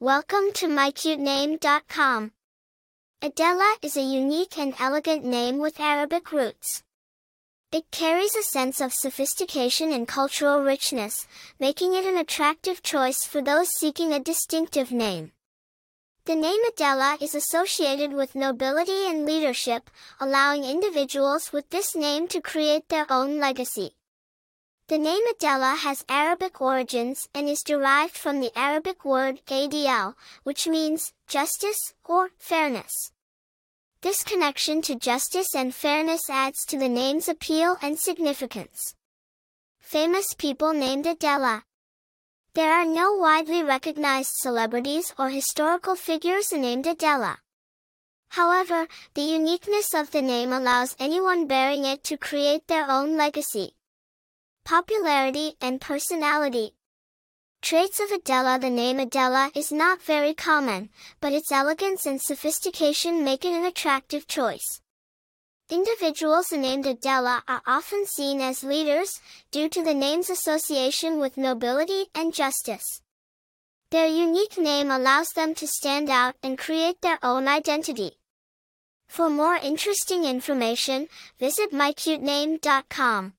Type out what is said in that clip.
Welcome to mycutename.com. Adellah is a unique and elegant name with Arabic roots. It carries a sense of sophistication and cultural richness, making it an attractive choice for those seeking a distinctive name. The name Adellah is associated with nobility and leadership, allowing individuals with this name to create their own legacy. The name Adellah has Arabic origins and is derived from the Arabic word adl, which means justice or fairness. This connection to justice and fairness adds to the name's appeal and significance. Famous people named Adellah. There are no widely recognized celebrities or historical figures named Adellah. However, the uniqueness of the name allows anyone bearing it to create their own legacy popularity, and personality. Traits of Adellah The name Adellah is not very common, but its elegance and sophistication make it an attractive choice. Individuals named Adellah are often seen as leaders, due to the name's association with nobility and justice. Their unique name allows them to stand out and create their own identity. For more interesting information, visit mycutename.com.